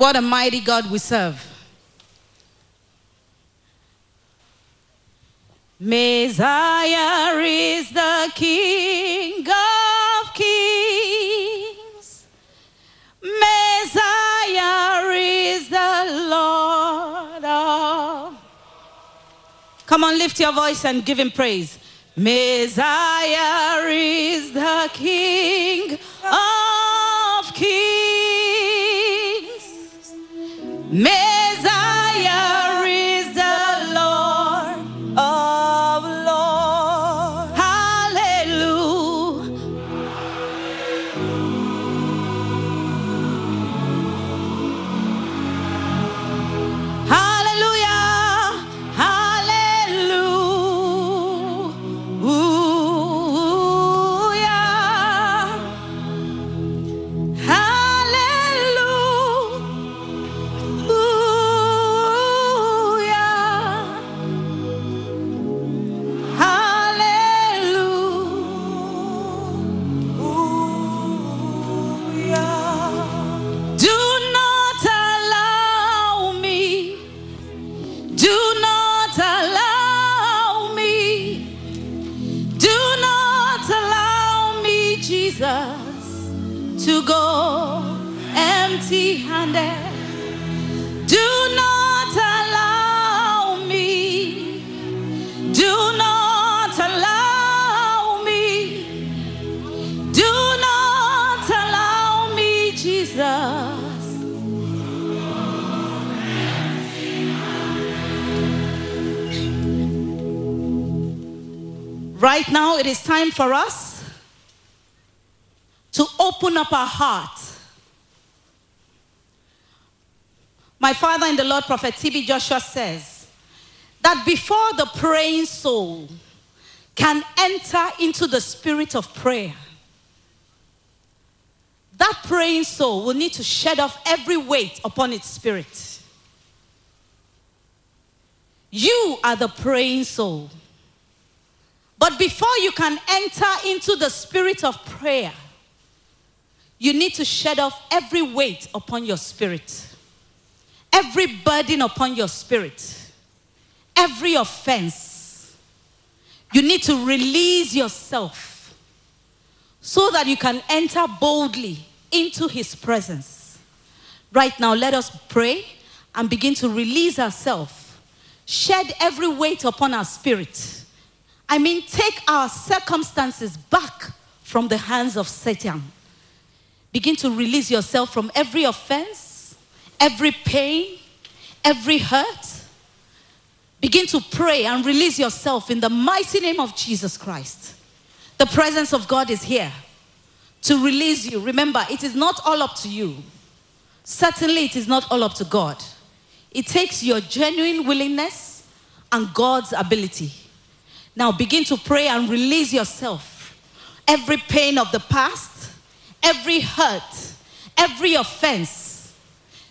What a mighty God we serve. Messiah is the King of Kings. Messiah is the Lord of. Come on, lift your voice and give him praise. Messiah is the King Messiah Right now, it is time for us to open up our heart. My father in the Lord, Prophet T.B. Joshua says that before the praying soul can enter into the spirit of prayer, that praying soul will need to shed off every weight upon its spirit. You are the praying soul. But before you can enter into the spirit of prayer, you need to shed off every weight upon your spirit, every burden upon your spirit, every offense. You need to release yourself so that you can enter boldly into his presence. Right now, let us pray and begin to release ourselves. Shed every weight upon our spirit. I mean, take our circumstances back from the hands of Satan. Begin to release yourself from every offense, every pain, every hurt. Begin to pray and release yourself in the mighty name of Jesus Christ. The presence of God is here to release you. Remember, it is not all up to you. Certainly, it is not all up to God. It takes your genuine willingness and God's ability. Now begin to pray and release yourself. Every pain of the past, every hurt, every offense.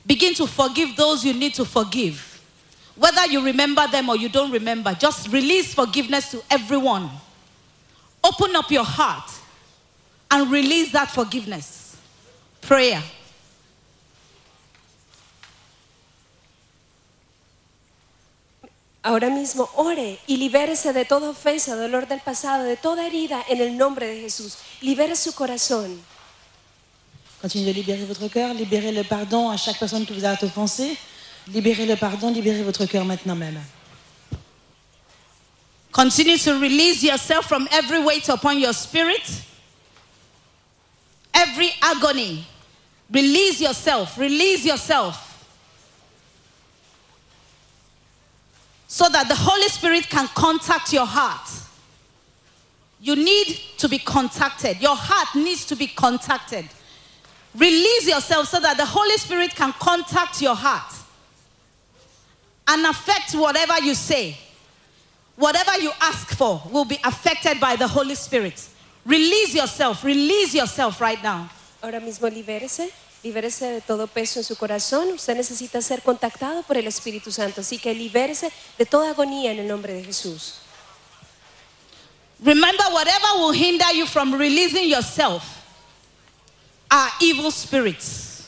Begin to forgive those you need to forgive. Whether you remember them or you don't remember, just release forgiveness to everyone. Open up your heart and release that forgiveness. Prayer. Ahora mismo ore y libérese de toda ofensa, dolor del pasado, de toda herida en el nombre de Jesús. Libere su corazón. Continuez de libérer votre cœur, libérez le pardon à chaque personne qui vous a offensé. Libérez le pardon, libérez votre cœur maintenant même. Continue to release yourself from every weight upon your spirit, every agony. Release yourself, release yourself. So that the Holy Spirit can contact your heart. You need to be contacted. Your heart needs to be contacted. Release yourself so that the Holy Spirit can contact your heart and affect whatever you say. Whatever you ask for will be affected by the Holy Spirit. Release yourself, release yourself right now. Ahora mismo libérese. Libérese de todo peso en su corazón. Usted necesita ser contactado por el Espíritu Santo. Así que libérese de toda agonía en el nombre de Jesús. Remember, whatever will hinder you from releasing yourself are evil spirits.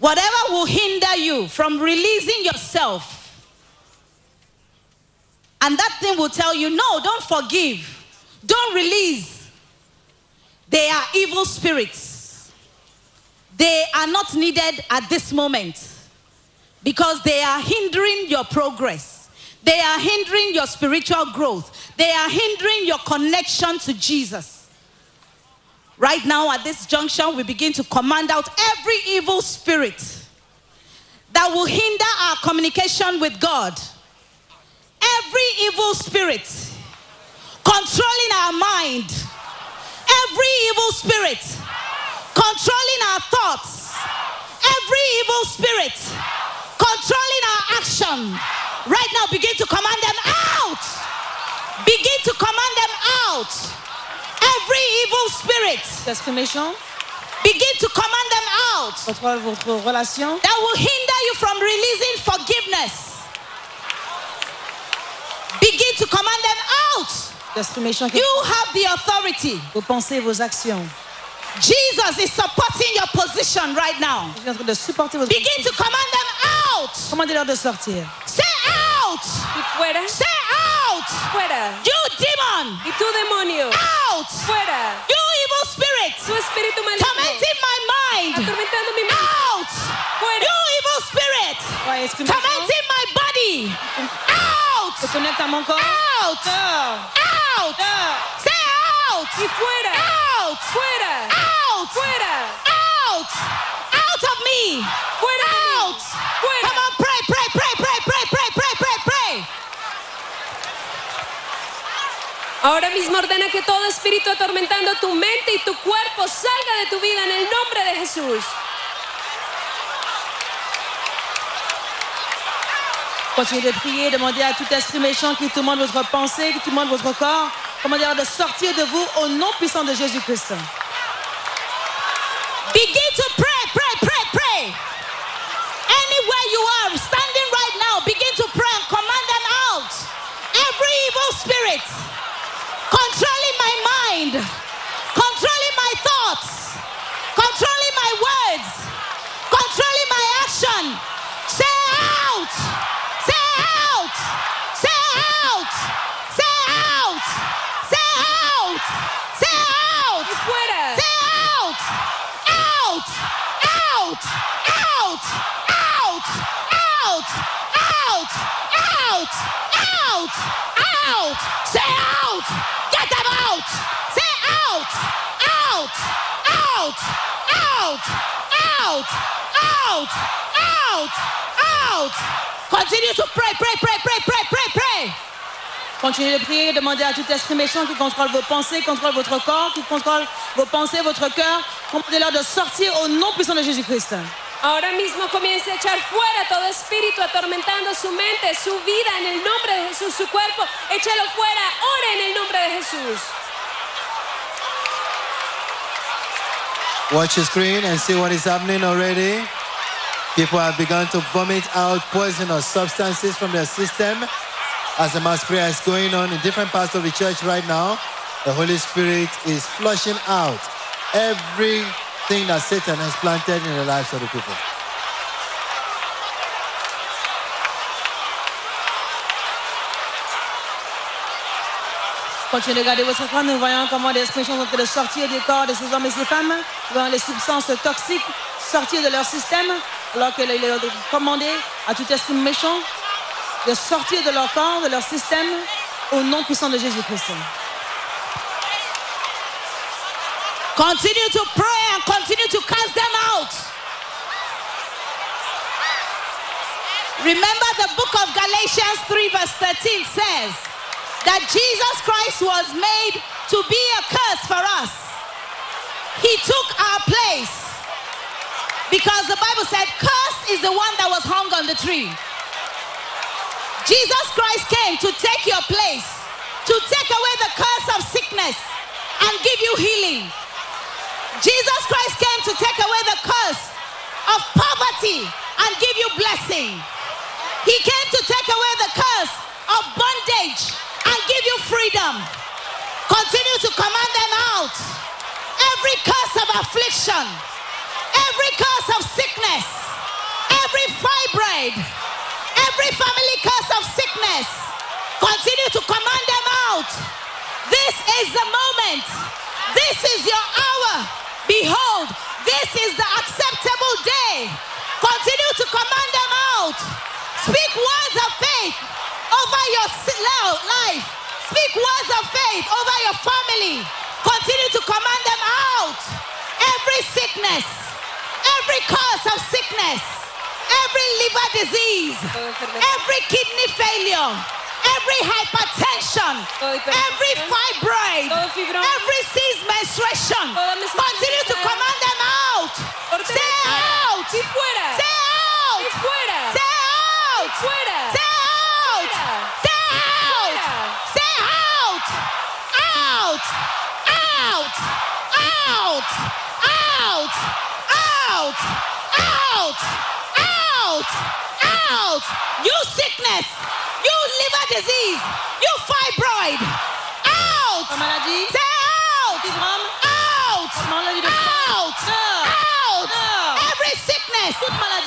Whatever will hinder you from releasing yourself, and that thing will tell you, no, don't forgive, don't release. They are evil spirits. They are not needed at this moment because they are hindering your progress. They are hindering your spiritual growth. They are hindering your connection to Jesus. Right now, at this junction, we begin to command out every evil spirit that will hinder our communication with God. Every evil spirit controlling our mind. Every evil spirit controlling our thoughts. Every evil spirit controlling our action. Right now, begin to command them out. Begin to command them out. Every evil spirit, Esprit méchant, begin to command them out. contre votre relation, That will hinder you from releasing forgiveness. Begin to command them out. l'esprit méchant You have the authority. vos pensées, vos actions. Jesus is supporting your position right now. Je suis en train de Begin to command them out. Commandez-leur de sortir. Say out. Y fuera, Say out. fuera. You demon. Y tú demonio, Out. fuera. You evil spirit. Tu espíritu maligno, Tormenting my mind. atormentando mi mente. Out. Fuera. You evil spirit. Ouais, esprit méchant, Tormenting my body. Out. se connecte à mon corps. Out. Out. Sors. Say out. Y fuera, Out. fuera, Out. fuera, Out. Out of me. fuera. Out. Fuera. Come on, pray, pray, pray, pray, pray, pray, pray, pray, pray. Ahora mismo ordena que todo espíritu atormentando tu mente y tu cuerpo salga de tu vida en el nombre de Jesús. Continuez de prier, demandez à tout esprit méchant qui tourmente votre pensée, qui tourmente votre corps, commandez-leur de sortir de vous au nom puissant de Jésus-Christ. Begin to pray, pray, pray, pray. Anywhere you are, standing right now, begin to pray and command them out. Every evil spirit controlling my mind, controlling my thoughts, controlling my words, controlling my action. Out! Out! Out! Out! Say out! Get them out! Say out! Out! Out! Out! Out! Out! Out! Out! Continue to pray, pray, pray, pray, pray, pray, pray. Continuez de prier, demandez à tout esprit méchant qui contrôle vos pensées, contrôle votre corps, qui contrôle vos pensées, votre cœur, commandez-leur de sortir au nom puissant de Jésus-Christ. Ahora mismo comience a echar fuera todo espíritu atormentando su mente, su vida en el nombre de Jesús, su cuerpo. Échalo fuera, en el nombre de Jesús. Watch the screen and see what is happening already. People have begun to vomit out poisonous substances from their system. As the mass prayer is going on in different parts of the church right now, the Holy Spirit is flushing out everything that Satan has planted in the lives of the people. Continuez de garder votre corps, nous voyons comment les esprits sont en train de sortir du corps de ces hommes et ces femmes. Nous voyons les substances toxiques sortir de leur système, alors qu'il est commandé à tout esprit méchant de sortir de leur corps, de leur système, au nom puissant de Jésus-Christ. Continue to pray continue to cast them out. Remember the book of Galatians 3, verse 13 says that Jesus Christ was made to be a curse for us. He took our place because the Bible said, Cursed is the one that was hung on the tree. Jesus Christ came to take your place, to take away the curse of sickness and give you healing. Jesus Christ came to take away the curse of poverty and give you blessing. He came to take away the curse of bondage and give you freedom. Continue to command them out. Every curse of affliction, every curse of sickness, every fibroid, every family curse of sickness, continue to command them out. This is the moment this is your hour. Behold, this is the acceptable day. Continue to command them out. Speak words of faith over your life. Speak words of faith over your family. Continue to command them out. Every sickness, every cause of sickness, every liver disease, every kidney failure, every hypertension, every fibroid, every ceased menstruation. Continue to command them out. Say out. Say out. Say out. Say out. Say out. Say out. Out. Out. Out. Out. Out. Out. Out. Out. You sickness. You liver disease. You fibroid. Out. La maladie, Say out. fibrome, Out. maladie de Out. Out. Every sickness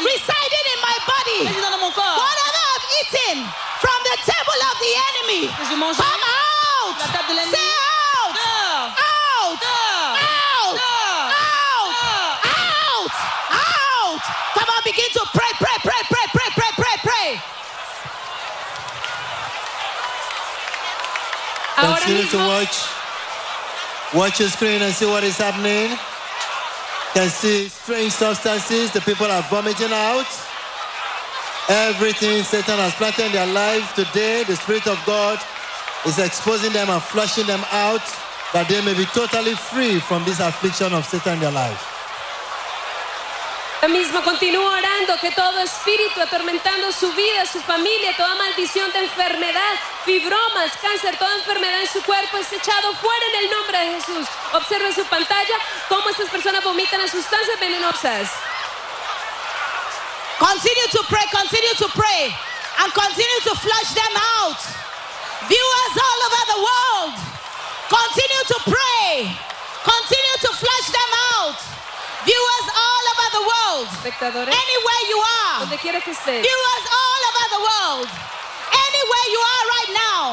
residing in my body. Whatever I've eaten from the table of the enemy. Que j'ai mangé. Come out. La table de l'ennemi. Say out. Dehors. Out. Dehors. Out. Dehors. Out. Dehors. Out. Out. Come on, begin to pray, pray, pray, pray, pray, pray, pray, pray. Ahora Continue to watch. Watch your screen and see what is happening. Can see strange substances the people are vomiting out. Everything Satan has planted in their life today, the Spirit of God is exposing them and flushing them out that they may be totally free from this affliction of Satan in their life. Ahora mismo continúo orando que todo espíritu atormentando su vida, su familia, toda maldición de enfermedad, fibromas, cáncer, toda enfermedad en su cuerpo es echado fuera en el nombre de Jesús. Observe su pantalla cómo estas personas vomitan a sustancias venenosas. Continue to pray, continue to pray, and continue to flush them out. Viewers all over the world, continue to pray, continue to flush them out. Viewers all over the world, anywhere you are, donde quiera que esté. viewers all over the world, anywhere you are right now.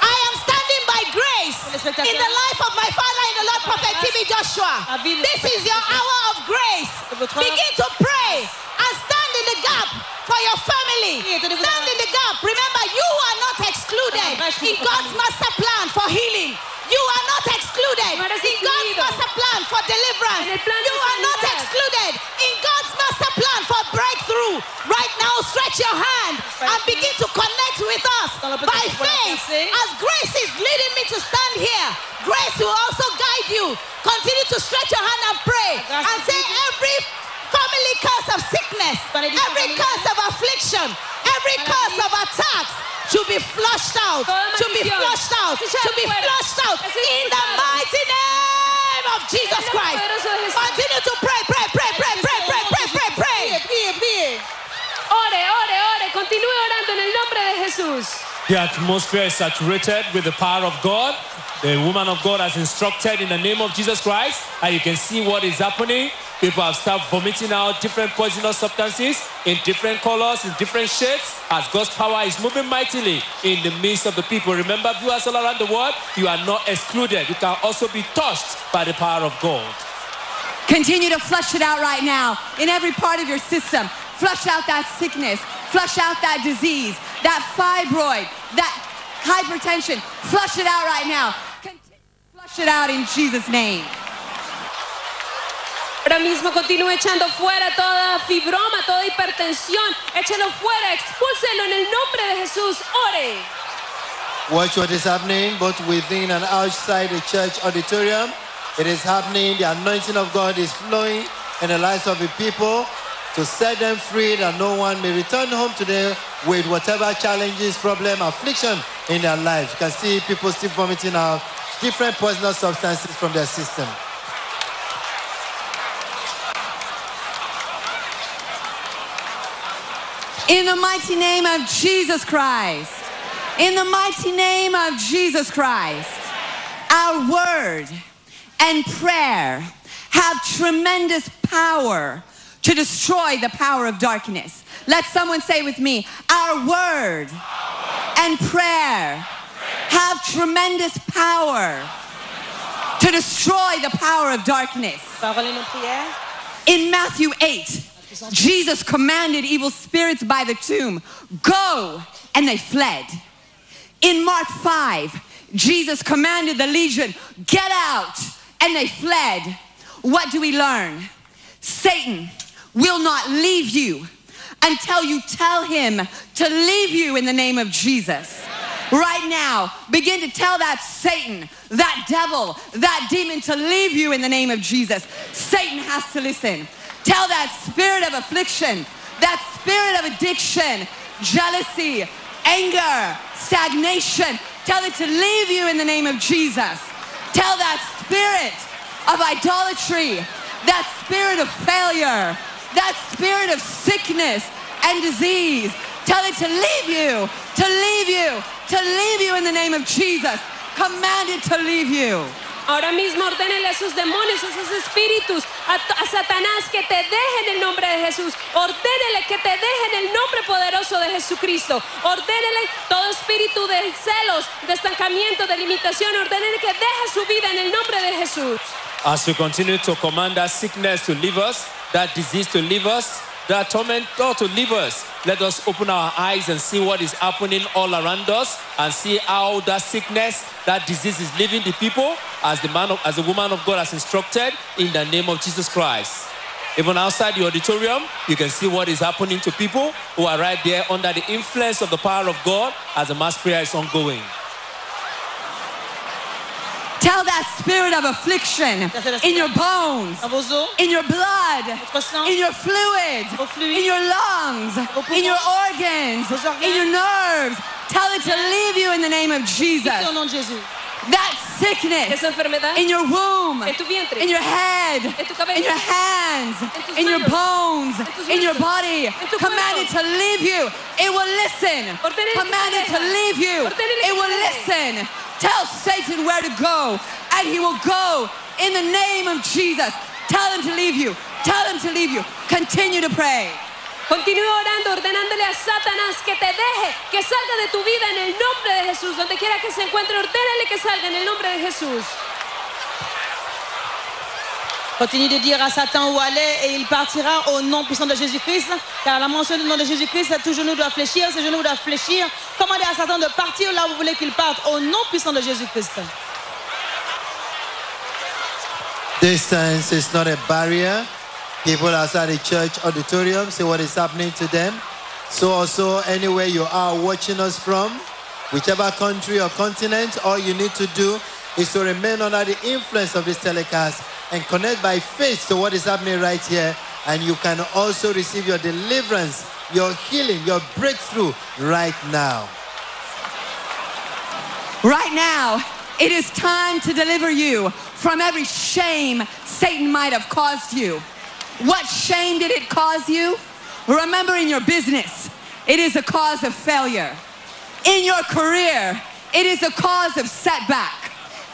I am standing by grace in the life of my father in the Lord, Prophet TB Joshua. This is your hour of grace. Begin to pray and stand in the gap for your family. Stand in the gap. Remember, you are not excluded in God's master plan for healing. You are not excluded in God's master plan for deliverance. En el plan de You are not excluded in God's master plan for breakthrough. Right now, stretch your hand and begin to connect with us Dans le petit by faith. As grace is leading me to stand here, grace will also guide you. Continue to stretch your hand and pray and say, every family curse of sickness, every curse of affliction, every curse of attacks to be flushed out, oh, to be flushed out, to be flushed out in the mighty name of Jesus En el nombre Christ. poderoso de Jesús. Continue to pray, pray, pray, pray, pray, pray, pray, pray, pray. Ore, ore, ore. Continúe orando en el nombre de Jesús. The atmosphere is saturated with the power of God. The woman of God has instructed in the name of Jesus Christ, and you can see what is happening. People have started vomiting out different poisonous substances in different colors, in different shapes, as God's power is moving mightily in the midst of the people. Remember, viewers all around the world, you are not excluded. You can also be touched by the power of God. Continue to flush it out right now in every part of your system. Flush out that sickness. Flush out that disease, that fibroid, that hypertension. Flush it out right now. Continue flush it out in Jesus' name. Ahora mismo continúe echando fuera toda fibroma, toda hipertensión. Échelo fuera, expúlselo en el nombre de Jesús. Ore. Watch what is happening both within and outside the church auditorium. It is happening. The anointing of God is flowing in the lives of the people to set them free that no one may return home today with whatever challenges, problem, affliction in their life. You can see people still vomiting out different poisonous substances from their system. In the mighty name of Jesus Christ. In the mighty name of Jesus Christ. Our word and prayer have tremendous power to destroy the power of darkness. Let someone say with me, our word and prayer have tremendous power to destroy the power of darkness. Parole et nos. In Matthew 8, Jesus commanded evil spirits by the tomb, go, and they fled. In Mark 5, Jesus commanded the legion, get out, and they fled. What do we learn? Satan will not leave you until you tell him to leave you in the name of Jesus. Right now, begin to tell that Satan, that devil, that demon to leave you in the name of Jesus. Satan has to listen. Tell that spirit of affliction, that spirit of addiction, jealousy, anger, stagnation. Tell it to leave you in the name of Jesus. Tell that spirit of idolatry, that spirit of failure, that spirit of sickness and disease. Tell it to leave you, to leave you, to leave you in the name of Jesus. Command it to leave you. Ahora mismo ordénele a sus demonios, a esos espíritus, a, a Satanás que te deje en el nombre de Jesús. Ordénele que te deje en el nombre poderoso de Jesucristo. Ordénele todo espíritu de celos, de estancamiento, de limitación. Ordénele que deje su vida en el nombre de Jesús. As we continue to command that sickness to leave us, that disease to leave us, that tormentor to leave us, let us open our eyes and see what is happening all around us and see how that sickness, that disease is leaving the people as the man of, as the woman of God has instructed in the name of Jesus Christ. Even outside the auditorium, you can see what is happening to people who are right there under the influence of the power of God as the mass prayer is ongoing. Tell that spirit of affliction in your bones, Dans vos os, in your blood, in your fluids, in your lungs, in your organs, in your nerves. Tell it to leave you in the name of Jesus. Nom de Jésus. That sickness Esa enfermedad in your womb, en tu vientre, in your head, En tu cabeza. in your hands, in your bones, in your body. Command it to leave you. It will listen. Command it to leave you. It will listen. Tell Satan where to go, and he will go in the name of Jesus. Tell him to leave you. Tell him to leave you. Continue to pray. Continúa orando, ordenándole a Satanás que te deje, que salga de tu vida en el nombre de Jesús. Donde quiera que se encuentre, ordénale que salga en el nombre de Jesús. Continue de dire à Satan où aller et il partira au nom puissant de Jésus-Christ. Car la mention du nom de Jésus-Christ, tout genou doit fléchir, ce genou doit fléchir. Commandez à Satan de partir là où vous voulez qu'il parte au nom puissant de Jésus-Christ? Distance is not a barrier. People outside the church auditorium see what is happening to them. So also anywhere you are watching us from, whichever country or continent, all you need to do is to remain under the influence of this telecast and connect by faith to what is happening right here. And you can also receive your deliverance, your healing, your breakthrough right now. Right now, it is time to deliver you from every shame Satan might have caused you. What shame did it cause you? Remember in your business, it is a cause of failure. In your career, it is a cause of setback.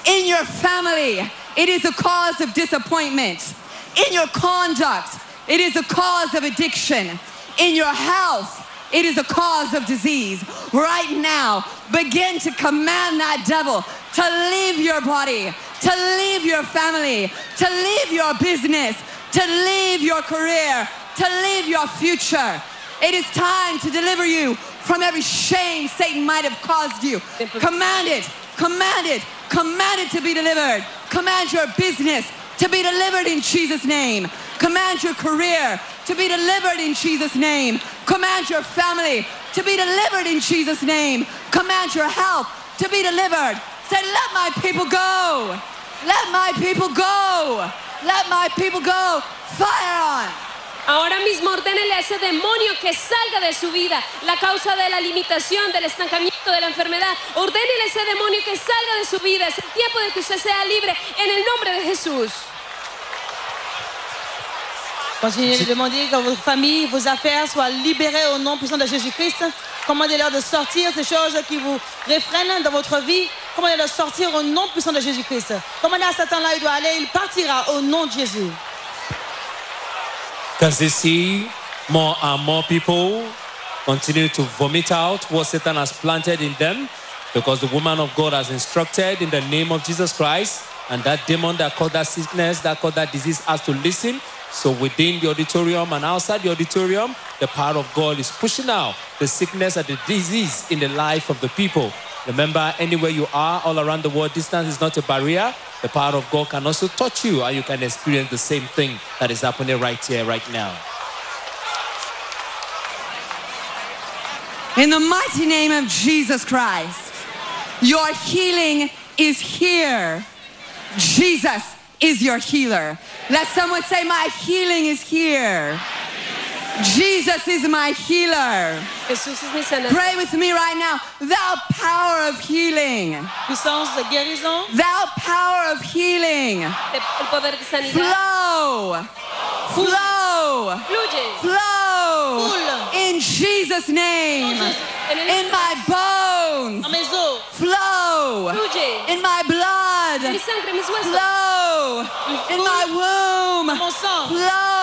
In your family, it is a cause of disappointment. In your conduct, it is a cause of addiction. In your health, it is a cause of disease. Right now, begin to command that devil to leave your body, to leave your family, to leave your business, to leave your career, to live your future. It is time to deliver you from every shame Satan might have caused you. Command it, command it, command it to be delivered. Command your business to be delivered in Jesus' name. Command your career to be delivered in Jesus' name. Command your family to be delivered in Jesus' name. Command your health to be delivered. Say, let my people go. Let my people go. Let my people go. Fire on. Ordénele a ese demonio que salga de su vida, la causa de la limitación, del estancamiento, de la enfermedad. Ordénele a ese demonio que salga de su vida. Es el tiempo de que usted sea libre en el nombre de Jesús. Continuez de demander que votre famille, vos affaires soient libérées au nom puissant de Jésus-Christ. Commandez-leur de sortir ces choses qui vous réfrènent dans votre vie. Commandez-leur de sortir au nom puissant de Jésus-Christ. Commandez à Satan là il doit aller, il partira au nom de Jésus. Can you see more and more people Continue to vomit out what Satan has planted in them because the woman of God has instructed in the name of Jesus Christ. And that demon that caused that sickness, that caused that disease has to listen. So within the auditorium and outside the auditorium, the power of God is pushing out the sickness and the disease in the life of the people. Remember, anywhere you are, all around the world, distance is not a barrier. The power of God can also touch you, and you can experience the same thing that is happening right here, right now. In the mighty name of Jesus Christ, your healing is here. Jesus is your healer. Let someone say, My healing is here. Jesus is my healer. Jesús es mi sanador. Pray with me right now. Thou power of healing. Puissance de guérison. Thou power of healing. El poder de sanidad. Flow. Flow. Fluye. Flow. In Jesus' name. En el In my bones. Dans mes os. Flow. In my Mi blood. sangre, mis huesos. Flow. In my womb. Flow.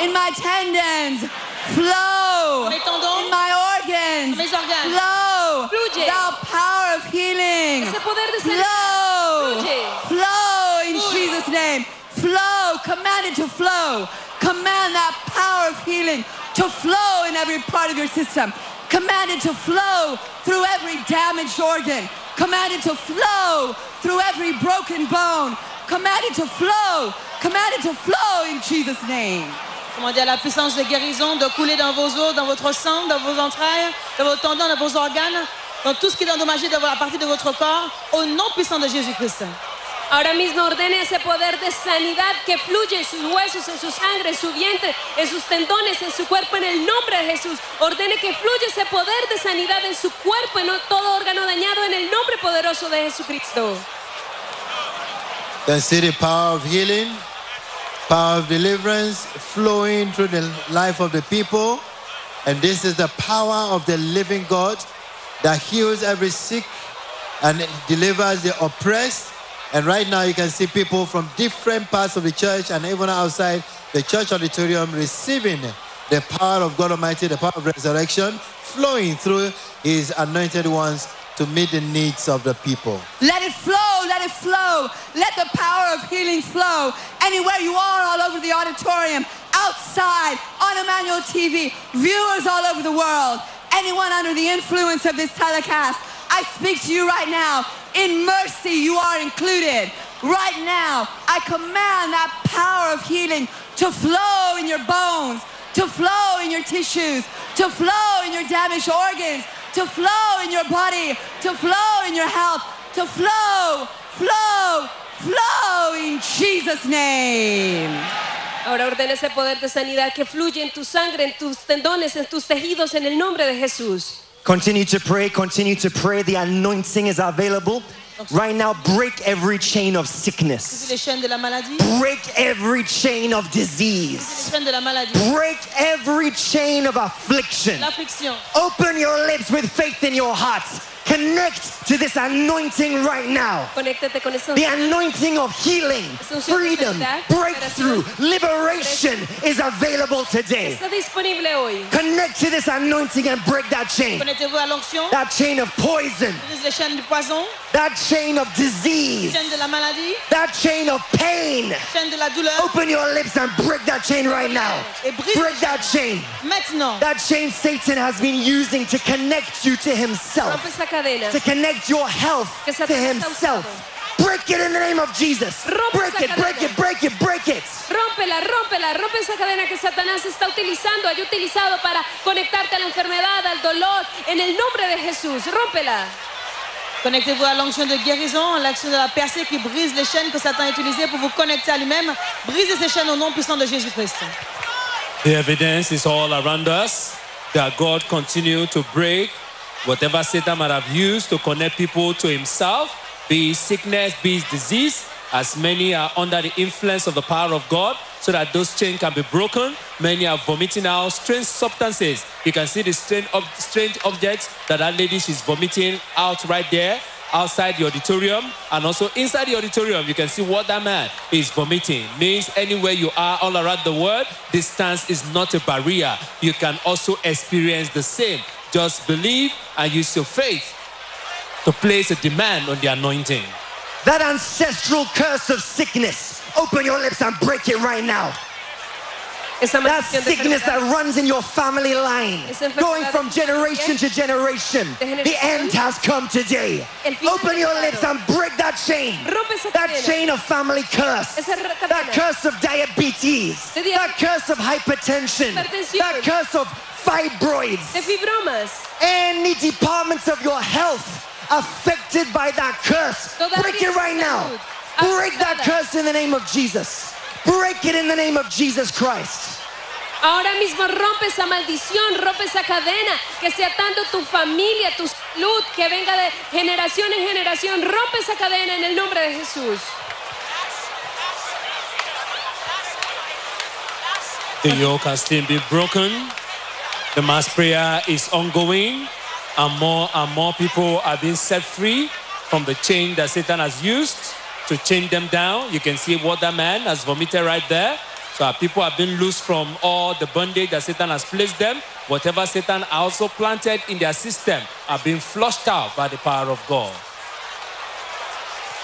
In my tendons. Flow. Tendons. In my organs. Organes. Flow. Fluye. Thou power of healing. Ese poder de sanidad. Flow. Flow in Fluye. Jesus' name. Flow. Command it to flow. Command that power of healing to flow in every part of your system. Command it to flow through every damaged organ. Command it to flow through every broken bone. Command it to flow. Command it to flow in Jesus' name. Commandez à la puissance de guérison de couler dans vos os, dans votre sang, dans vos entrailles, dans vos tendons, dans vos organes, dans tout ce qui est endommagé de la partie de votre corps, au nom puissant de Jésus-Christ. Ahora mismo ordene ese poder de sanidad que fluye en sus huesos, en su sangre, en su vientre, en sus tendones, en su cuerpo, en el nombre de Jesús. Ordene que fluya ese poder de sanidad en su cuerpo, en todo órgano dañado, en el nombre poderoso de Jesucristo. Then see the power of healing, power of deliverance flowing through the life of the people. And this is the power of the living God that heals every sick and delivers the oppressed. And right now you can see people from different parts of the church and even outside the church auditorium receiving the power of God Almighty, the power of resurrection flowing through his anointed ones to meet the needs of the people. Let it flow, let it flow. Let the power of healing flow. Anywhere you are, all over the auditorium, outside, on Emmanuel TV, viewers all over the world, anyone under the influence of this telecast, I speak to you right now. In mercy, you are included. Right now, I command that power of healing to flow in your bones, to flow in your tissues, to flow in your damaged organs, to flow in your body, to flow in your health, to flow, flow, flow in Jesus' name. Ahora ordena ese poder de sanidad que fluye en tu sangre, en tus tendones, en tus tejidos, en el nombre de Jesús. Continue to pray, continue to pray. The anointing is available. Right now, break every chain of sickness, Les chaînes de la maladie. break every chain of disease, chaînes de la maladie. break every chain of affliction. Open your lips with faith in your heart. Connect to this anointing right now. Conéctate con eso. The anointing of healing, freedom, breakthrough, liberation is available today. Está disponible hoy. Connect to this anointing and break that chain. Connectez-vous à l'onction. That chain of poison, Brise les chaînes du poison. that chain of disease, Chaîne de la maladie. that chain of pain. Chaîne de la douleur. Open your lips and break that chain right now. Break that chain. That chain Satan has been using to connect you to himself, Rompe esa cadena. to connect your health Que to himself. usado. Break it in the name of Jesus. Rompe Break esa it, break it, break it, break it. Rómpela, rómpela, rompe esa cadena que Satanás está utilizando, haya utilizado para conectarte a la enfermedad, al dolor, en el nombre de Jesús. Rómpela. Connectez-vous à l'onction de guérison, l'action de la percée qui brise les chaînes que Satan a utilisées pour vous connecter à lui-même. Brisez ces chaînes au nom puissant de Jésus-Christ. The evidence is all around us that God continued to break whatever Satan might have used to connect people to himself, be it sickness, be it disease, as many are under the influence of the power of God, so that those chains can be broken. Many are vomiting out strange substances. You can see the strange, ob- strange objects that that lady she's vomiting out right there. outside the auditorium and also inside the auditorium. You can see what that man is vomiting. Means anywhere you are all around the world, distance is not a barrier. You can also experience the same. Just believe and use your faith to place a demand on the anointing. That ancestral curse of sickness, open your lips and break it right now. Esa That maldición de sickness that runs in your family line, going from generation to generation. The end has come today. Open your lips and break that chain. That chain of family curse. That curse of diabetes. That curse of hypertension. That curse of fibroids. De fibromas. Any departments of your health affected by that curse, Toda break it right now. salud Break that curse in the name of Jesus. Break it in the name of Jesus Christ. Ahora mismo rompe esa maldición, rompe esa cadena, que sea tanto tu familia, tu salud, que venga de generación en generación. Rompe esa cadena en el nombre de Jesús. The yoke has still been broken. The mass prayer is ongoing, and more and more people are being set free from the chain that Satan has used to chain them down. You can see what that man has vomited right there. So our people have been loose from all the bondage that Satan has placed them. Whatever Satan also planted in their system are being flushed out by the power of God.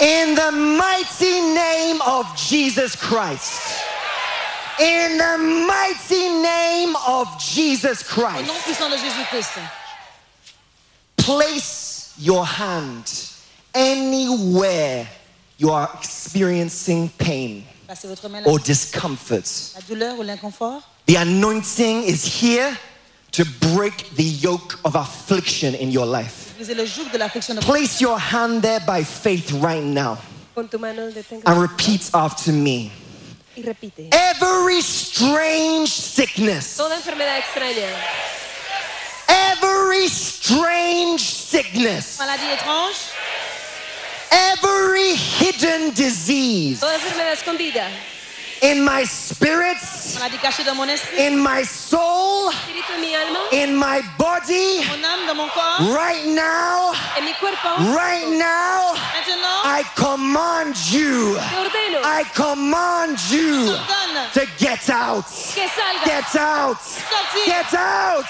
In the mighty name of Jesus Christ. In the mighty name of Jesus Au nom Christ. puissant de Jésus-Christ. Place your hand anywhere you are experiencing pain Passez votre main or discomfort. La douleur ou l'inconfort. The anointing is here to break the yoke of affliction in your life. Brisez le joug de l'affliction de Place your hand there by faith right now Con tu mano detenga and repeat after me. Y repite. Every strange sickness, Toda enfermedad extraña, every strange sickness, maladie étrange. every hidden disease. Toda enfermedad escondida, in my spirits, Maladie cachée dans in my soul, en mi alma, in my body, Mon âme, dans right now, en mi cuerpo. right now, I command you, I command you to get out. que salga. Get out. Get out.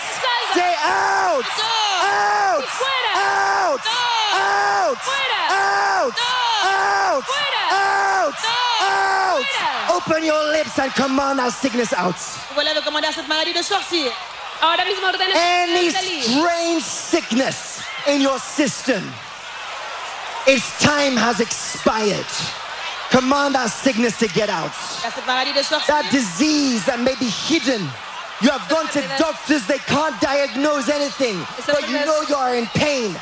Say out. Out. Out. Out. Fuera. Out. Out. Out. Out. Open your lips and command our sickness out. voilà de à cette maladie de sortir. Ahora mismo ordena Any strange sickness in your system, its time has expired. Command our sickness to get out. À cette maladie de sortir. that disease that may be hidden. You have gone to doctors, they can't diagnose anything, but you know you are in pain.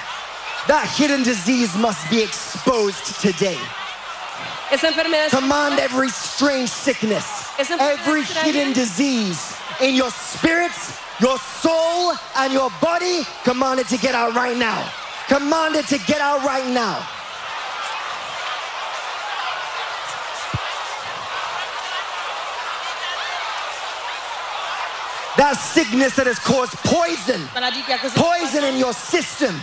That hidden disease must be exposed today. Command every strange sickness, every hidden disease in your spirits, your soul, and your body. Command it to get out right now. Command it to get out right now. That sickness that has caused poison, Maladie qui a causé poison in your system,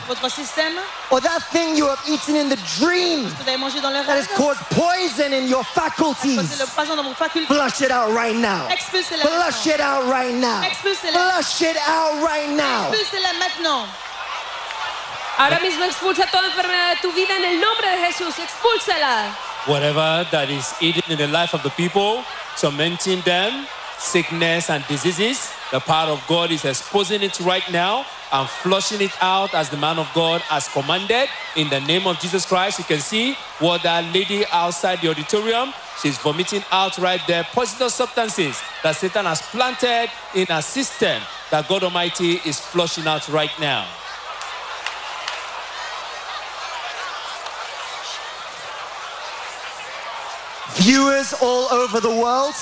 or that thing you have eaten in the dream Vous avez mangé dans le that has caused poison in your Causé faculties. le poison dans vos facultés. Flush it out right now. Expulsez-la Flush it out right now. Expulsez-la. Flush it out right now. Expulsez-la. Ahora mismo expulsa toda enfermedad de tu vida en el nombre de Jesús. Expúlsala. Whatever that is hidden in the life of the people, tormenting them, sickness and diseases, the power of God is exposing it right now and flushing it out as the man of God has commanded. In the name of Jesus Christ, you can see what that lady outside the auditorium, she's vomiting out right there poisonous substances that Satan has planted in her system that God Almighty is flushing out right now. Viewers all over the world,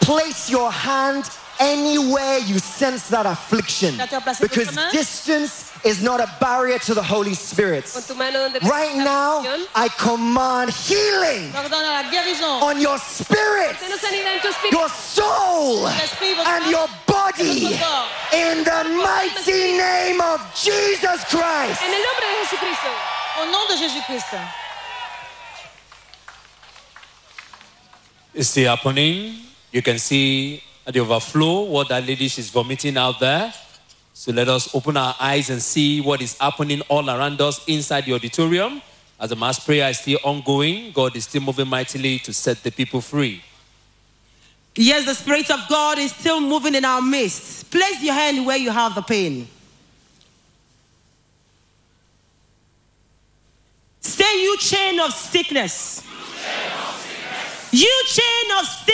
place your hand anywhere you sense that affliction. Because distance is not a barrier to the Holy Spirit. Con tu mano donde te Right now, I command healing Ordonne la guérison. on your spirit, Ordeno sanidad en tu espíritu. your soul, and your body. In the mighty name of Jesus Christ. En el nombre de Au nom de Jésus-Christ. It's still happening. You can see the overflow, what that lady is vomiting out there. So let us open our eyes and see what is happening all around us inside the auditorium. As the mass prayer is still ongoing, God is still moving mightily to set the people free. Yes, the Spirit of God is still moving in our midst. Place your hand where you have the pain. Say, you chain of sickness. You chain of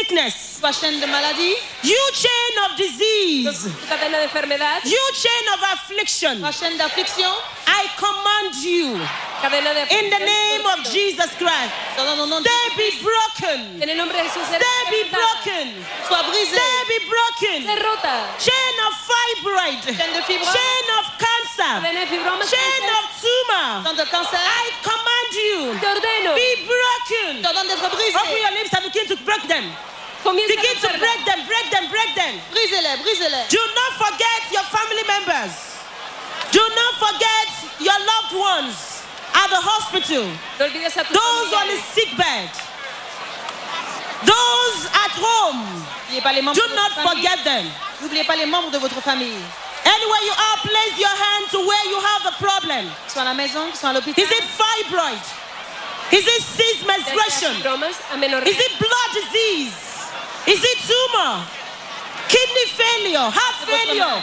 sickness. chaîne de maladie. You chain of disease. Cadena de enfermedad. You chain of affliction. chaîne d'affliction. I command you. Cadena de In the name of Jesus Christ. They be broken. En el nombre de Jesús. They be broken. Brisé. They be broken. Chain of fibroid. Chaîne de fibroid. Chain of cancer. Chain of tumor. I command you. Be broken. Open your lips and begin to break them. Begin to break them, break them, break them. Brisez-les, brisez-les. Do not forget your family members. Do not forget your loved ones at the hospital. Those on the sick bed. Those at home. Do not forget them. N'oubliez pas les membres de votre famille. Anywhere you are, place your hand to where you have the problem. Qu'ils soient à la maison, qu'ils soient à l'hôpital. Is it fibroid? Is it cease menstruation? Is it blood disease? Is it tumor? Kidney failure? Heart failure?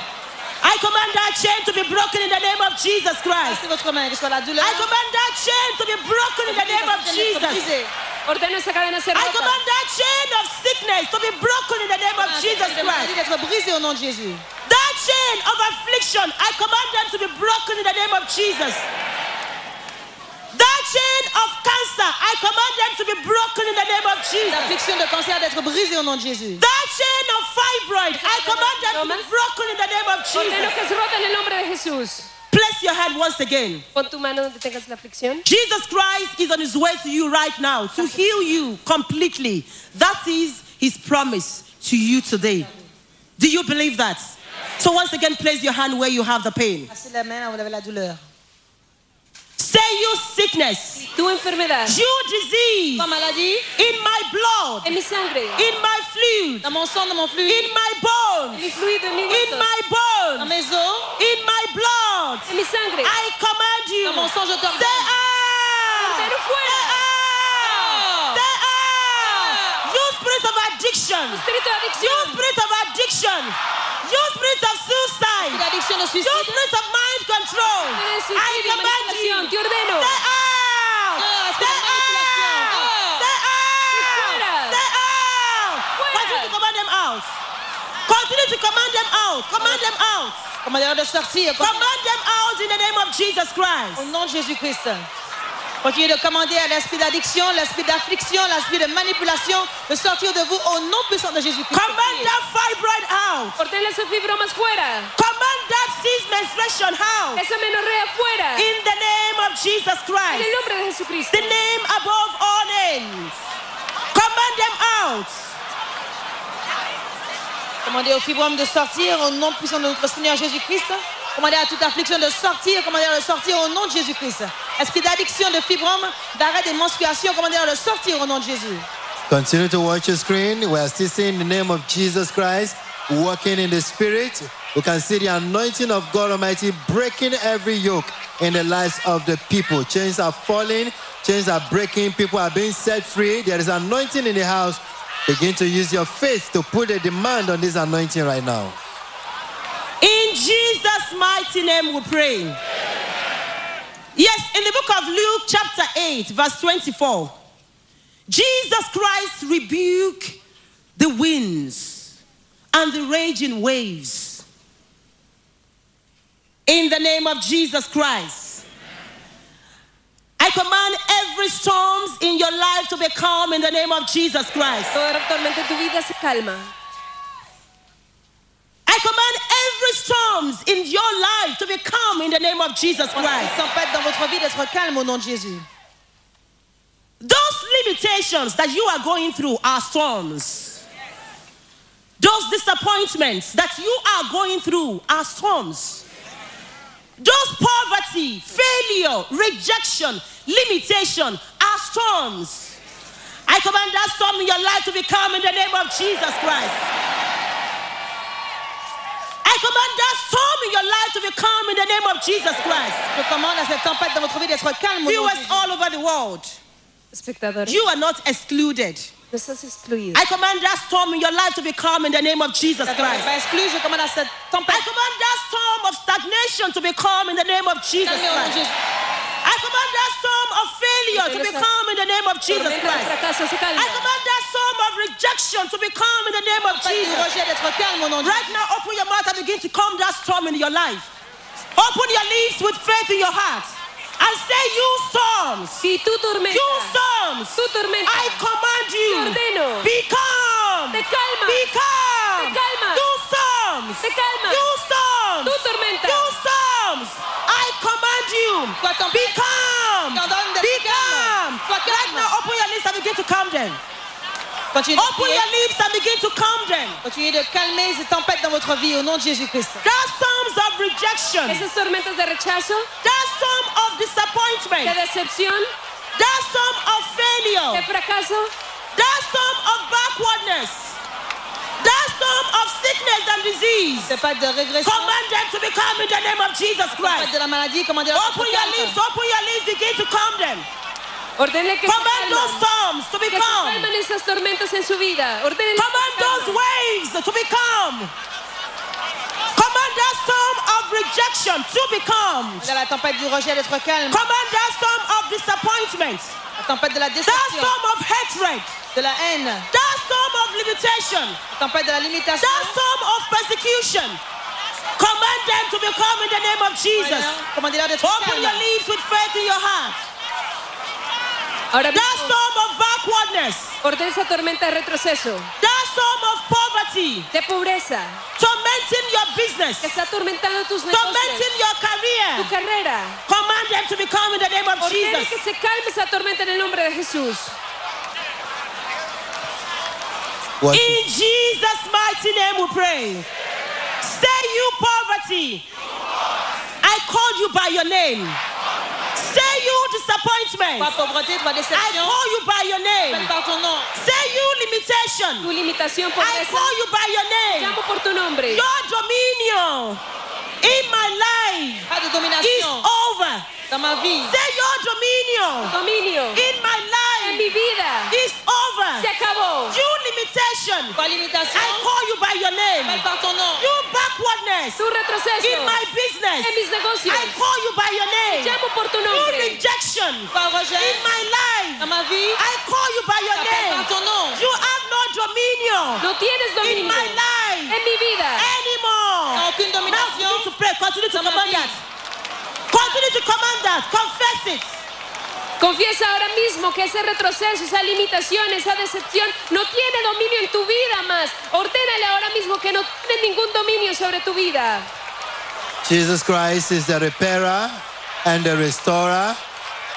I command that chain to be broken in the name of Jesus Christ. C'est votre main, que ce soit la douleur. I command that chain to be broken in the name of Jesus. Brisé. Ordeno esa cadena ser I command that chain of sickness to be broken in the name of Jesus Christ. d'être brisé au nom de Jésus. That chain of affliction, I command them to be broken in the name of Jesus. That chain of cancer, I command them to be broken in the name of Jesus. L'affliction de cancer d'être brisée au nom de Jésus. That chain of fibroid, I command them to be broken in the name of Jesus. que en el nombre de Jesús. Place your hand once again. Pon tu mano donde tengas la aflicción. Jesus Christ is on his way to you right now to heal you completely. That is his promise to you today. Do you believe that? So once again, place your hand where you have the pain. Passez la main là où vous avez la douleur. Say you sickness, Tu enfermedad. you disease maladie. in my blood, En mi sangre. in my fluid, Dans mon sang, dans mon fluide. in my bones, mi fluido, mi in my Dans bones, mes os. in my blood. En mi sangre. I command you. Dans mon sang, je Say t'ordonne. Say ah. out. Say ah. ah. out. You spirit of addiction. Espíritu de You spirit of addiction. You spirit of suicide. You spirit of mind control. I command you. Te ordeno. Say out. Say espíritu de manipulación. out. Say out. Ah. Say out. Continue to command them out. Continue to command them out. Command them out. Commandeur de sortir. Command them out in the name of Jesus Christ. Au nom de Jésus-Christ. Continuez de commander à l'esprit d'addiction, l'esprit d'affliction, l'esprit de manipulation de sortir de vous au nom puissant de Jésus-Christ. Command that fibroid out. Ordena esos fibromas fuera. Command that cease menstruation out. Esa menorrea fuera. In the name of Jesus En Christ. el nombre de Jesucristo. The name above all names. Command them out. Commandez au fibrome de sortir au nom puissant de notre Seigneur Jésus-Christ. Commandez à toute affliction de sortir. Commandez à de sortir au nom de Jésus-Christ. Esprit d'addiction, de fibrome, d'arrêt des menstruations. Commandez à de sortir au nom de Jésus. Continue to watch your screen. We are still seeing the name of Jesus Christ working in the spirit. We can see the anointing of God Almighty breaking every yoke in the lives of the people. Chains are falling, chains are breaking, people are being set free. There is anointing in the house. Begin to use your faith to put a demand on this anointing right now. In Jesus' mighty name we pray. Yes, in the book of Luke, chapter 8, verse 24, Jesus Christ rebuked the winds and the raging waves. In the name of Jesus Christ. I command every storms in your life to be calm in the name of Jesus Christ. I command every storms in your life to be calm in the name of Jesus Christ. dans votre vie d'être calme au nom de Jésus. Those limitations that you are going through are storms. Those disappointments that you are going through are storms. Those poverty, failure, rejection, limitation are storms. I command that storm in your life to be calm in the name of Jesus Christ. I command that storm in your life to be calm in the name of Jesus Christ. Je commande à cette tempête dans votre vie d'être calme. Viewers all over the world. Espectadores. You are not excluded. No estás excluido. I command that storm in your life to be calm in the name of Jesus Christ. Pas exclu, je commande à cette I command that storm of stagnation to be calm in the name of Jesus Calme au nom de Christ. Command that storm of failure to be calm in the name of Jesus Christ. I command that storm of rejection to be calm in the name of Jesus. rejet d'être calme au nom de Right now, open your mouth and begin to calm that storm in your life. Open your lips with faith in your heart and say, You storms, Si tú tormenta, you storms, tú tormenta, I command you, Te ordeno. be calm, Te calmas. be calm, Te calmas. you storms, Te calmas. you storms, Tú tormenta. you command you, Toi, tempête. be calm, be calm. Right now, open your lips and begin to calm them. Continuez de Open prier. your lips and begin to calm them. Continuez de calmer ces tempêtes dans votre vie au nom de Jésus-Christ. That storms of rejection, esas tormentas de rechazo, that storm of de disappointment, decepción, that storm of de failure, fracaso, that storm of backwardness, that storm of sickness and disease. Tempête de régression. Command them to be calm in the name of Jesus Christ. de la maladie. Commandez-leur Open your lips, open your lips, begin to calm them. ordene que Command those storms to be que se calm. esas tormentas en su vida, Command those waves to be calm. Command that storm of rejection to be calm. La tempête du rejet d'être calme. Command that storm of disappointment, tempête de la that storm of hatred, De la haine. that storm of limitation, La tempête de la limitation. that storm of persecution. Command them to be calm in the name of Jesus. Open your lips with faith in your heart. Ahora That storm of backwardness, ordena esa tormenta de retroceso, that storm of poverty, de pobreza, tormenting your business, que está atormentando tus negocios, tormenting your career. tu carrera. Command them to be calm in the name of Ordene Jesus. que se calme esa tormenta en el nombre de Jesús. What? In Jesus' mighty name we pray. Say you poverty. I called you by your name. Say you disappointment. Toi, pauvreté, toi, I déception. call you by your name. par ton nom. Say you limitation. Tu limitación, I call you by your name. llamo por tu nombre. Your dominion in my life is over. dans ma vie. Say your dominion Dominio in my en mi vida is over. se acabó. You limitation. Limitation. I call you by your name. par ton nom. You backwardness Tu retroceso in my business. en mis negocios. I call you by your name. Llamo por tu You nombre. rejection rejet. in my life. Dans ma vie. I call you by your Appelle par name. ton nom. You have no dominion No tienes in dominio my life en mi vida. anymore. Aucune Now domination. begin to pray. Continue to command that. Continue to command that. Confess it. Confiesa ahora mismo que ese retroceso, esa limitación, esa decepción no tiene dominio en tu vida más. Ordénale ahora mismo que no tiene ningún dominio sobre tu vida. Jesus Christ is the repairer and the restorer.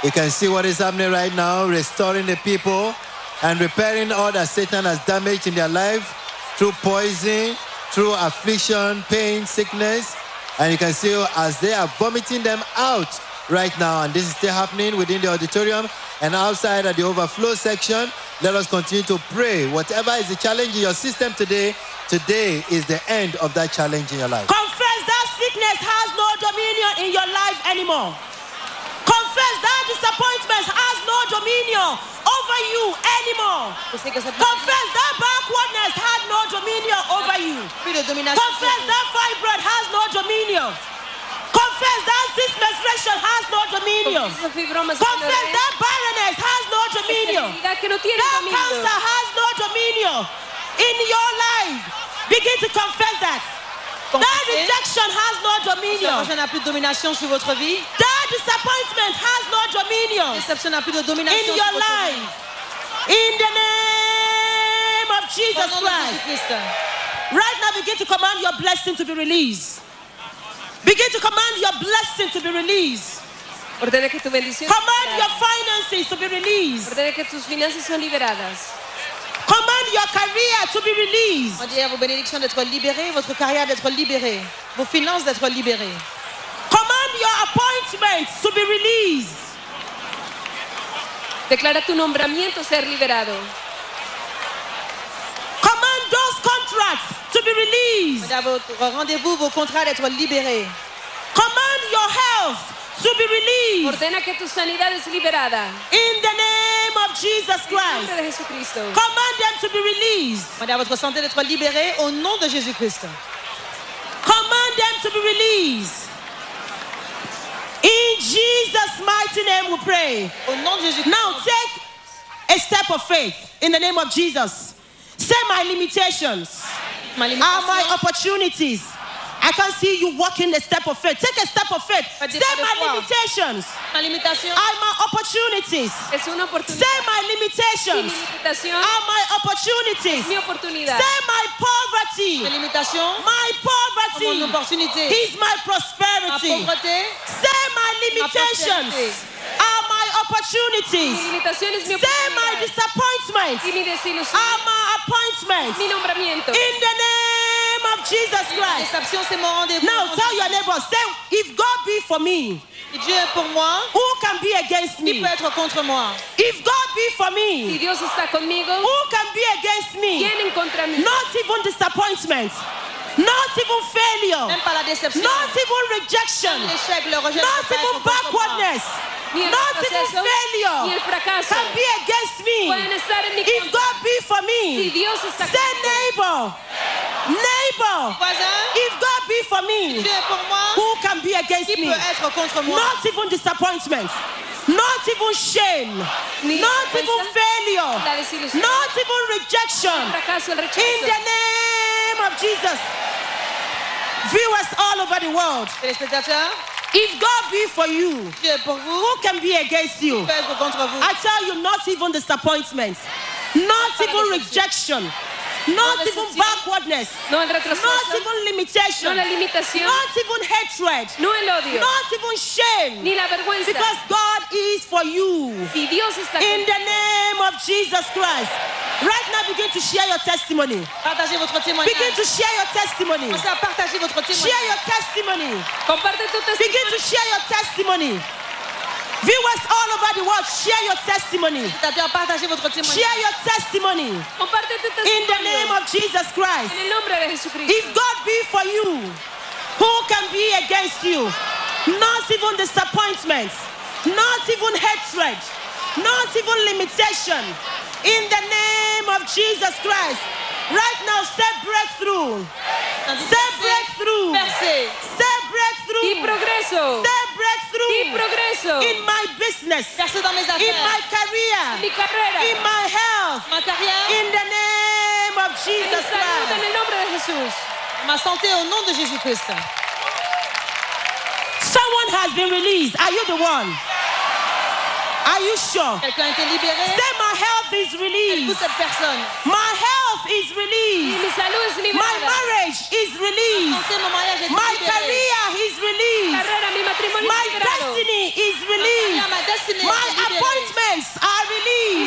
You can see what is happening right now, restoring the people and repairing all that Satan has damaged in their life through poison, through affliction, pain, sickness. And you can see as they are vomiting them out right now. And this is still happening within the auditorium and outside at the overflow section. Let us continue to pray. Whatever is the challenge in your system today, today is the end of that challenge in your life. Confess that sickness has no dominion in your life anymore. Confess that disappointment has no dominion over you anymore. Je sais que cette Confess that backwardness had no dominion over you. plus de domination. Confess that fibroid has no dominion. Confess that cyst menstruation has no dominion. Confess that barrenness has no dominion. Esterilidad que no tiene That cancer has no dominion in your life. Begin to confess that. That rejection has no dominion. prochaine n'a plus de domination sur votre vie. That disappointment has no dominion Déception n'a plus de in domination sur your life. In the name of Jesus Christ. Jésus-Christ. Right now, begin to command your blessing to be released. Begin to command your blessing to be released. Ordena que tu bendición. Command your finances to be released. Ordena que tus finanzas son liberadas. Command your career to be released. À vos bénédictions d'être libérées, votre carrière d'être libérée, vos finances d'être libérées. Command your appointment to be released. Declara tu nombramiento ser liberado. Command those contracts to be released. Rendez-vous vos contrats d'être libérés. Command your health to be released. Ordena que tu sanidad es liberada. In the name of Jesus En nombre Christ. de Jesucristo. Command them to be released. Demandez à votre santé d'être libérée au nom de Jésus-Christ. Command them to be released. In Jesus' mighty name we pray. Au nom de Jésus-Christ. Now take a step of faith in the name of Jesus. Say my limitations ma are my opportunities. I can see you walking a step of faith. Take a step of faith. Say my limitations are my opportunities. Es una. Say my limitations are my opportunities. Say my poverty. My poverty is my prosperity. Say my limitations are my opportunities. limitación es mi Say my disappointments are my appointments. mi nombramiento. In the name of Jesus Christ. Now tell your neighbor, say, if God be for me, Dieu est pour moi, who can be against qui me? peut être contre moi If God be for Si me, Dios está conmigo, who can be against me? ¿quién en contra mí? Not even disappointment, not even failure, Même pas la déception. not even rejection, L'échec, le rejet not even backwardness, Ni el not even failure. El fracaso can be against me. pueden estar en mi If. God be for Si me, Dios está say neighbor, neighbor, Voisin, if God be for me, Dieu est pour moi, who can be against qui me? peut être contre moi? Not even disappointment, not even shame, Ni not even failure, not even rejection. fracaso, In the name of Jesus. Viewers all over the world, Téléspectateurs, if God be for you, Dieu est pour vous, who can be against you? qui peut être contre vous? I tell you, not even disappointment, not even rejection, not even backwardness, No not retroceso, even no limitation, la limitación, not even hatred, no el odio, not even shame, ni la vergüenza. because God is for you. Si Dios está In the name of Jesus Christ. Right now, begin to share your testimony. Partagez votre Begin to share your testimony. Commencez à partager votre Share your testimony. comparte tu Begin testimonio. to share your testimony. Viewers all over the world, share your testimony. Téléspectateurs, partagez votre témoignage. Share your testimony in the name of Jesus Christ. En el nombre de Jesucristo. If God be for you, who can be against you? Not even disappointment, not even hatred, not even limitation. In the name of Jesus Christ. Right now, say breakthrough. Say breakthrough. Percez. Say Y breakthrough. progreso. Say Y breakthrough progreso. in my business, Percez dans mes in my affaires. Mi career, carrera. in my health, Ma carrière. in the name of Jesus salud en Christ. el nombre de Jesús. Ma santé au nom de Jésus-Christ. Someone has been released. Are you the one? Are you sure? Quelqu'un a été libéré. Say my health is Toute released. cette personne. My health is released. mi salud es My marriage is released. Santé, mon mariage est My career is released. Carrera, mi matrimonio My destiny is released. carrière, ma destinée My appointments are released.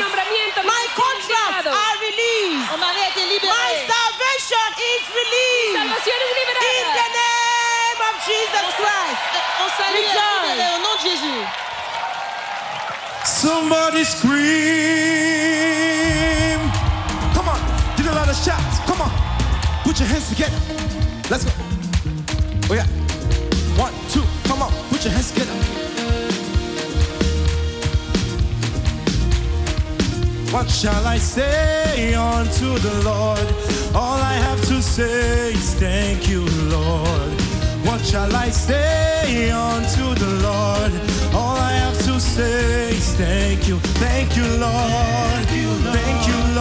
My contracts are released. Mon mari a été My salvation is released. In the name of Jesus Christ. Eh, mon salut est Rejoice. libéré au nom de Jésus. Somebody scream. Lot of shots. Come on, put your hands together. Let's go. Oh yeah. One, two, come on, put your hands together. What shall I say unto the Lord? All I have to say is thank you, Lord. What shall I say unto the Lord? All I have to say is thank you, thank you, Lord. Thank you, Lord. Oh,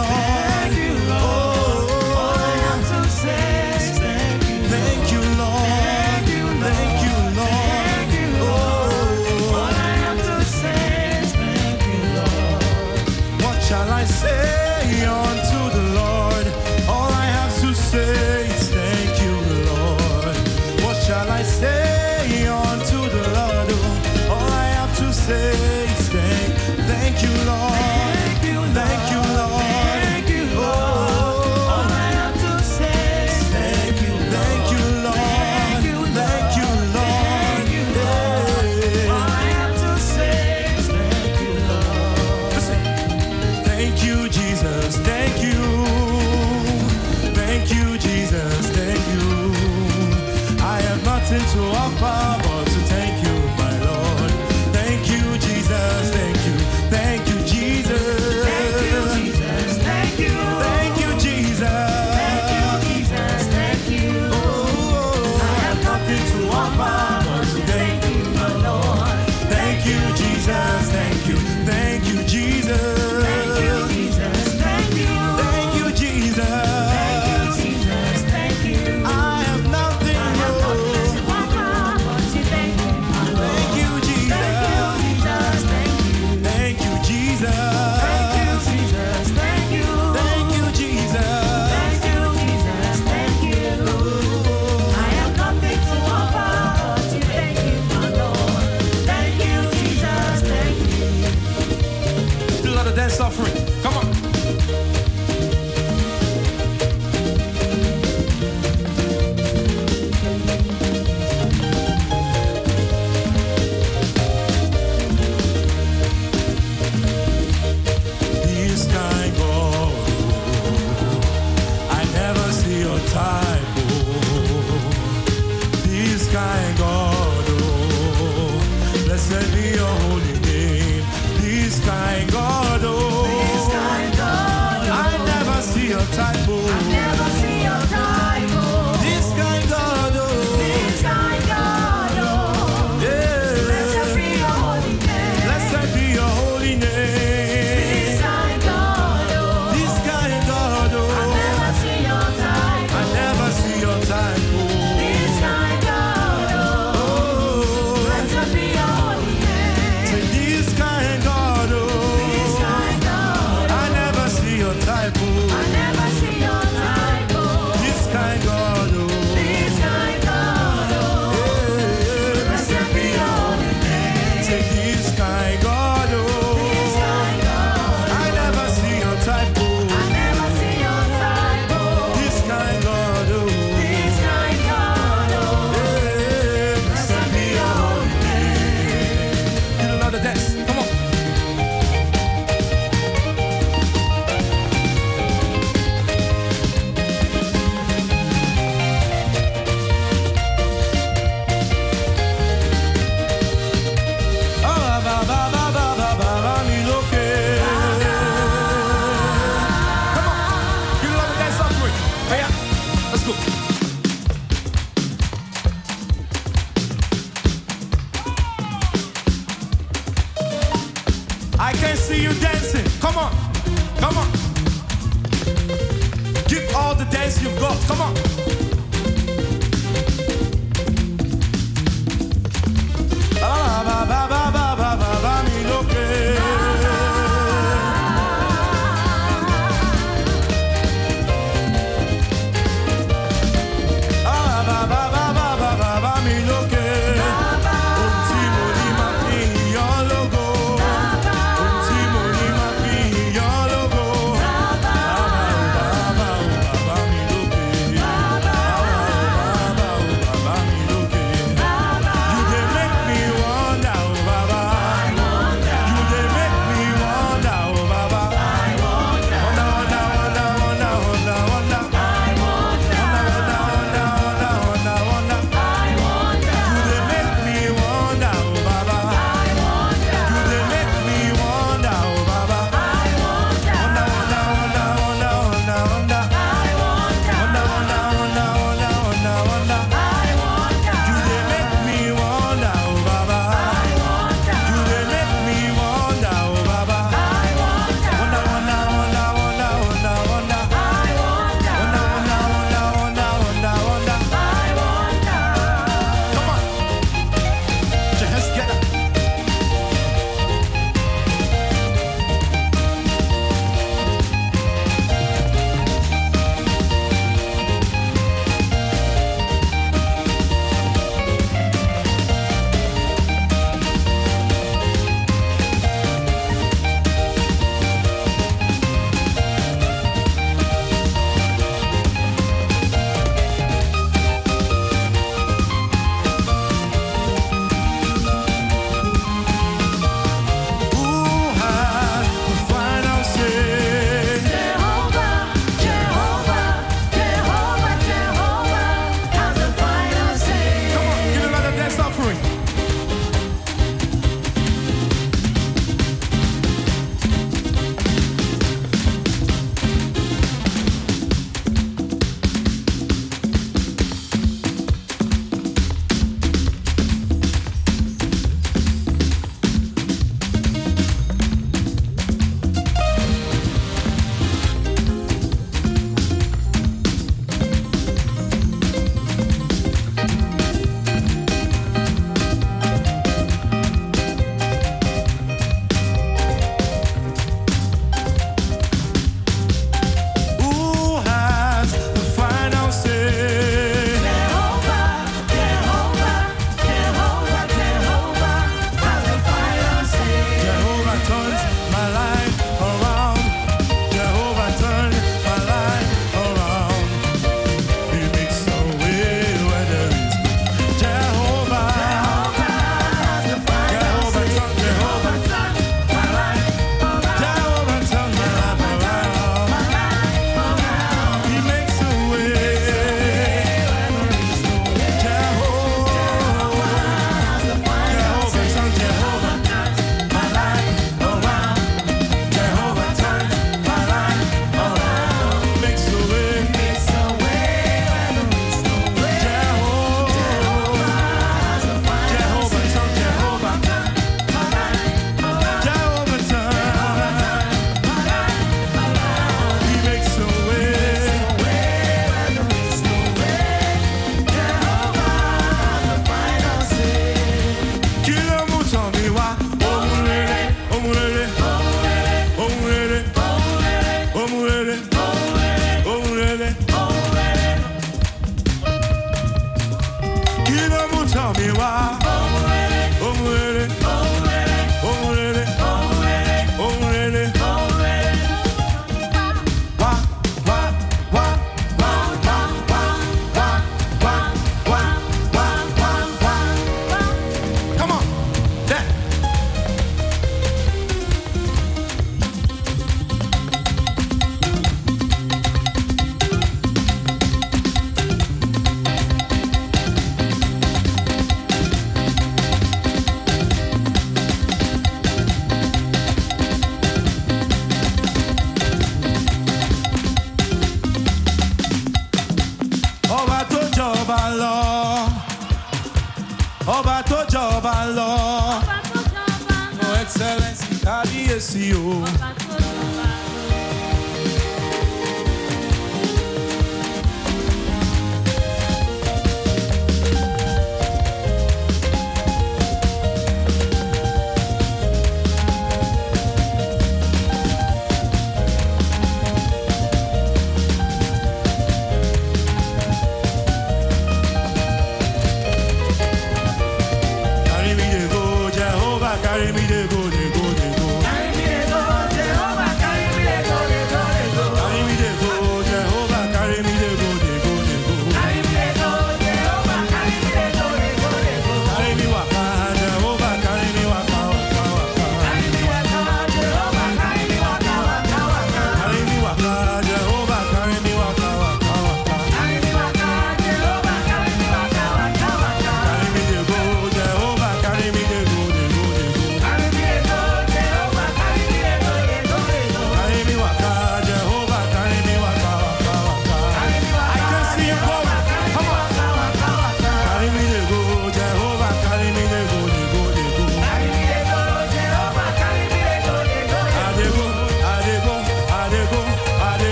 precio.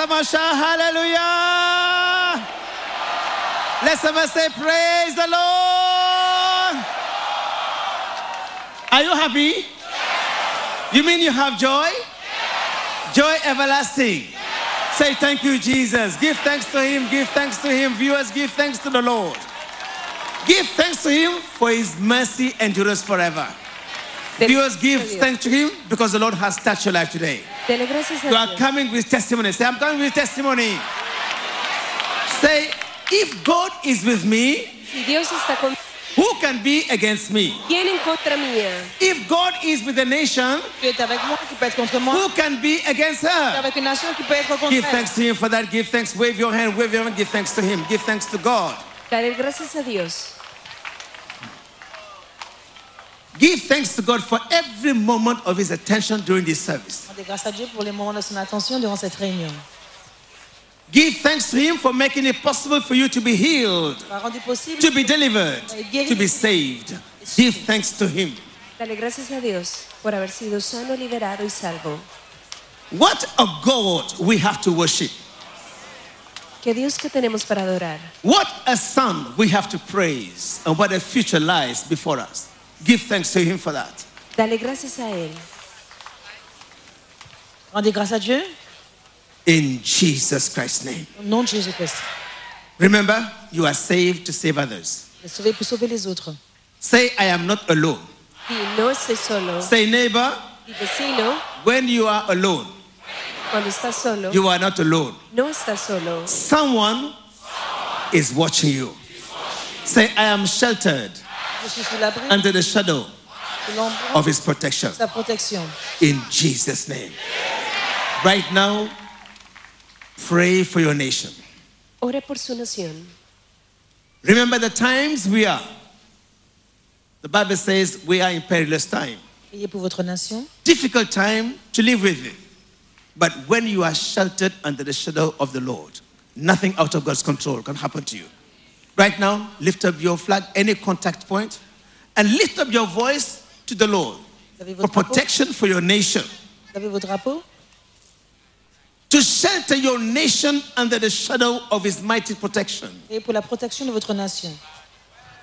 Someone shout hallelujah. Let someone say praise the Lord. Are you happy? You mean you have joy? Joy everlasting. Say thank you, Jesus. Give thanks to Him. Give thanks to Him. Viewers, give thanks to the Lord. Give thanks to Him for His mercy endures forever. Viewers, give thanks to Him because the Lord has touched your life today. You are coming with testimony. Say, I'm coming with testimony. Say, if God is with me, Si Dios está con who can be against me? ¿quién en contra mía? If God is with the nation, Tu es avec moi, qui peut être contre moi. who can be against her? avec une nation qui peut être contre Give thanks to Him for that. Give thanks. Wave your hand. Wave your hand. Give thanks to Him. Give thanks to God. Dale gracias a Dios. Give thanks to God for every moment of His attention during this service. Rendez grâce à Dieu pour les moments de son attention durant cette réunion. Give thanks to Him for making it possible for you to be healed, rendu possible to be delivered, to be saved. Give thanks to Him. Dale gracias a Dios por haber sido sano, liberado y salvo. What a God we have to worship. Que Dios que tenemos para adorar. What a son we have to praise, and what a future lies before us. Give thanks to Him for that. Dale gracias a Él. Rendez grâce à Dieu In Jesus Christ's name. au nom de Jésus-Christ. Remember, you are saved to save others. Le sauver pour sauver les autres. Say, I am not alone. No estoy solo. Say, neighbor, Y vecino, when you are alone, cuando estás solo, you are not alone. no estás solo. Someone is watching you. Say, I am sheltered Je suis sous l'abri under the shadow of His protection. de sa protection. In Jesus' name. Right now, pray for your nation. Ore por su nación. Remember the times we are. The Bible says we are in perilous time. Pour votre nation. Difficult time to live with it. But when you are sheltered under the shadow of the Lord, nothing out of God's control can happen to you. Right now, lift up your flag, any contact point, and lift up your voice to the Lord for votre drapeau. protection for your nation. Vous avez vos drapeaux. To shelter your nation under the shadow of his mighty protection. Priez pour la protection de votre nation.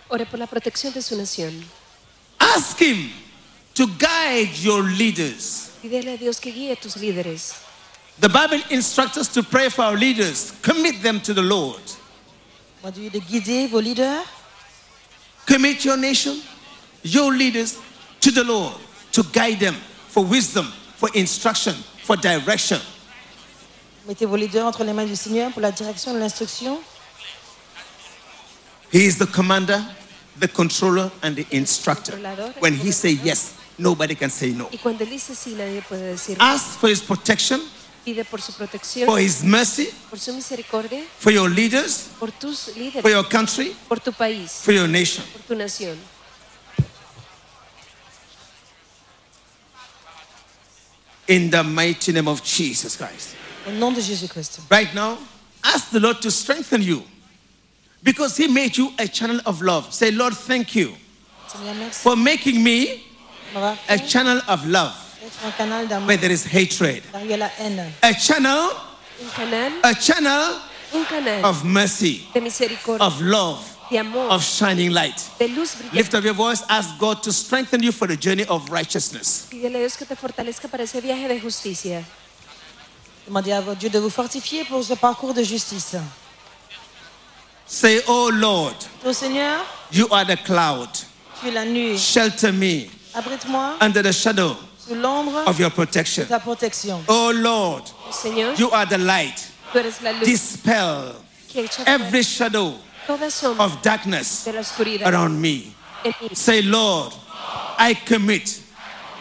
Ore por la protección de su nación. Ask him to guide your leaders. Pídele a Dios que guíe tus líderes. The Bible instructs us to pray for our leaders, commit them to the Lord. Moi, Dieu de guider vos leaders. Commit your nation, your leaders to the Lord to guide them for wisdom, for instruction, for direction. Mettez vos leaders entre les mains du Seigneur pour la direction de l'instruction. He is the commander, the controller, and the instructor. When he says yes, nobody can say no. Y cuando Él dice sí, nadie puede decir no. Ask for his protection, Pide por su protección, for his mercy, por su misericordia, for your leaders, por tus for your country, por tu país, for your nation. por tu nación. In the mighty name of Jesus Christ. Au nom de Jésus-Christ. Right now, ask the Lord to strengthen you because He made you a channel of love. Say, Lord, thank you for making me a channel of love être un where there is hatred, Car il y a la haine. a channel, a channel of mercy, of love, of shining light. de luz brillante. Lift up your voice, ask God to strengthen you for the journey of righteousness. Pídele a Dios que te fortalezca para ese viaje de justicia. Demandez à ah, Dieu de vous fortifier pour ce parcours de justice. Say, Oh Lord, Ô Seigneur, you are the cloud. tu es la nuit. Shelter me Abrite-moi under the shadow sous l'ombre of your protection. ta protection. Oh Lord, oh Señor, you are the light. tú eres la luz Dispel que echa fuera every shadow of darkness de la oscuridad around me. Say, Lord, I commit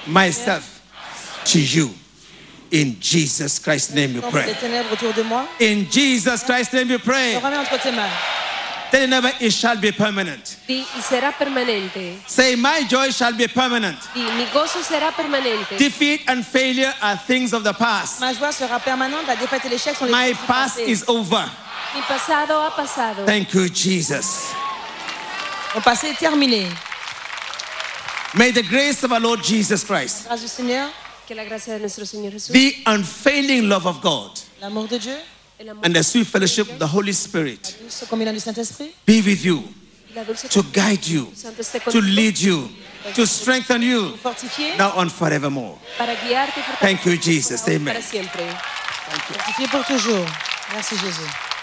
myself to you. In Jesus Christ's name we pray. des ténèbres autour de moi. In Jesus Christ's name we pray. Remets entre tes mains. Tell your neighbor, it shall be permanent. Di, y será permanente. Say, my joy shall be permanent. Di, mi gozo será permanente. Defeat and failure are things of the past. Ma joie sera permanente. La défaite et l'échec sont les My choses past passé. is over. Mi pasado ha pasado. Thank you, Jesus. Mon passé est terminé. May the grace of our Lord Jesus Christ, Grâce du Seigneur, Que la gracia de nuestro Señor Jesús, the unfailing love of God, L'amour de Dieu, and the sweet fellowship of the Holy Spirit be with you, to guide you, to lead you, to strengthen you, now and forevermore. Thank you, Jesus. Amen. pour toujours. Merci Jésus.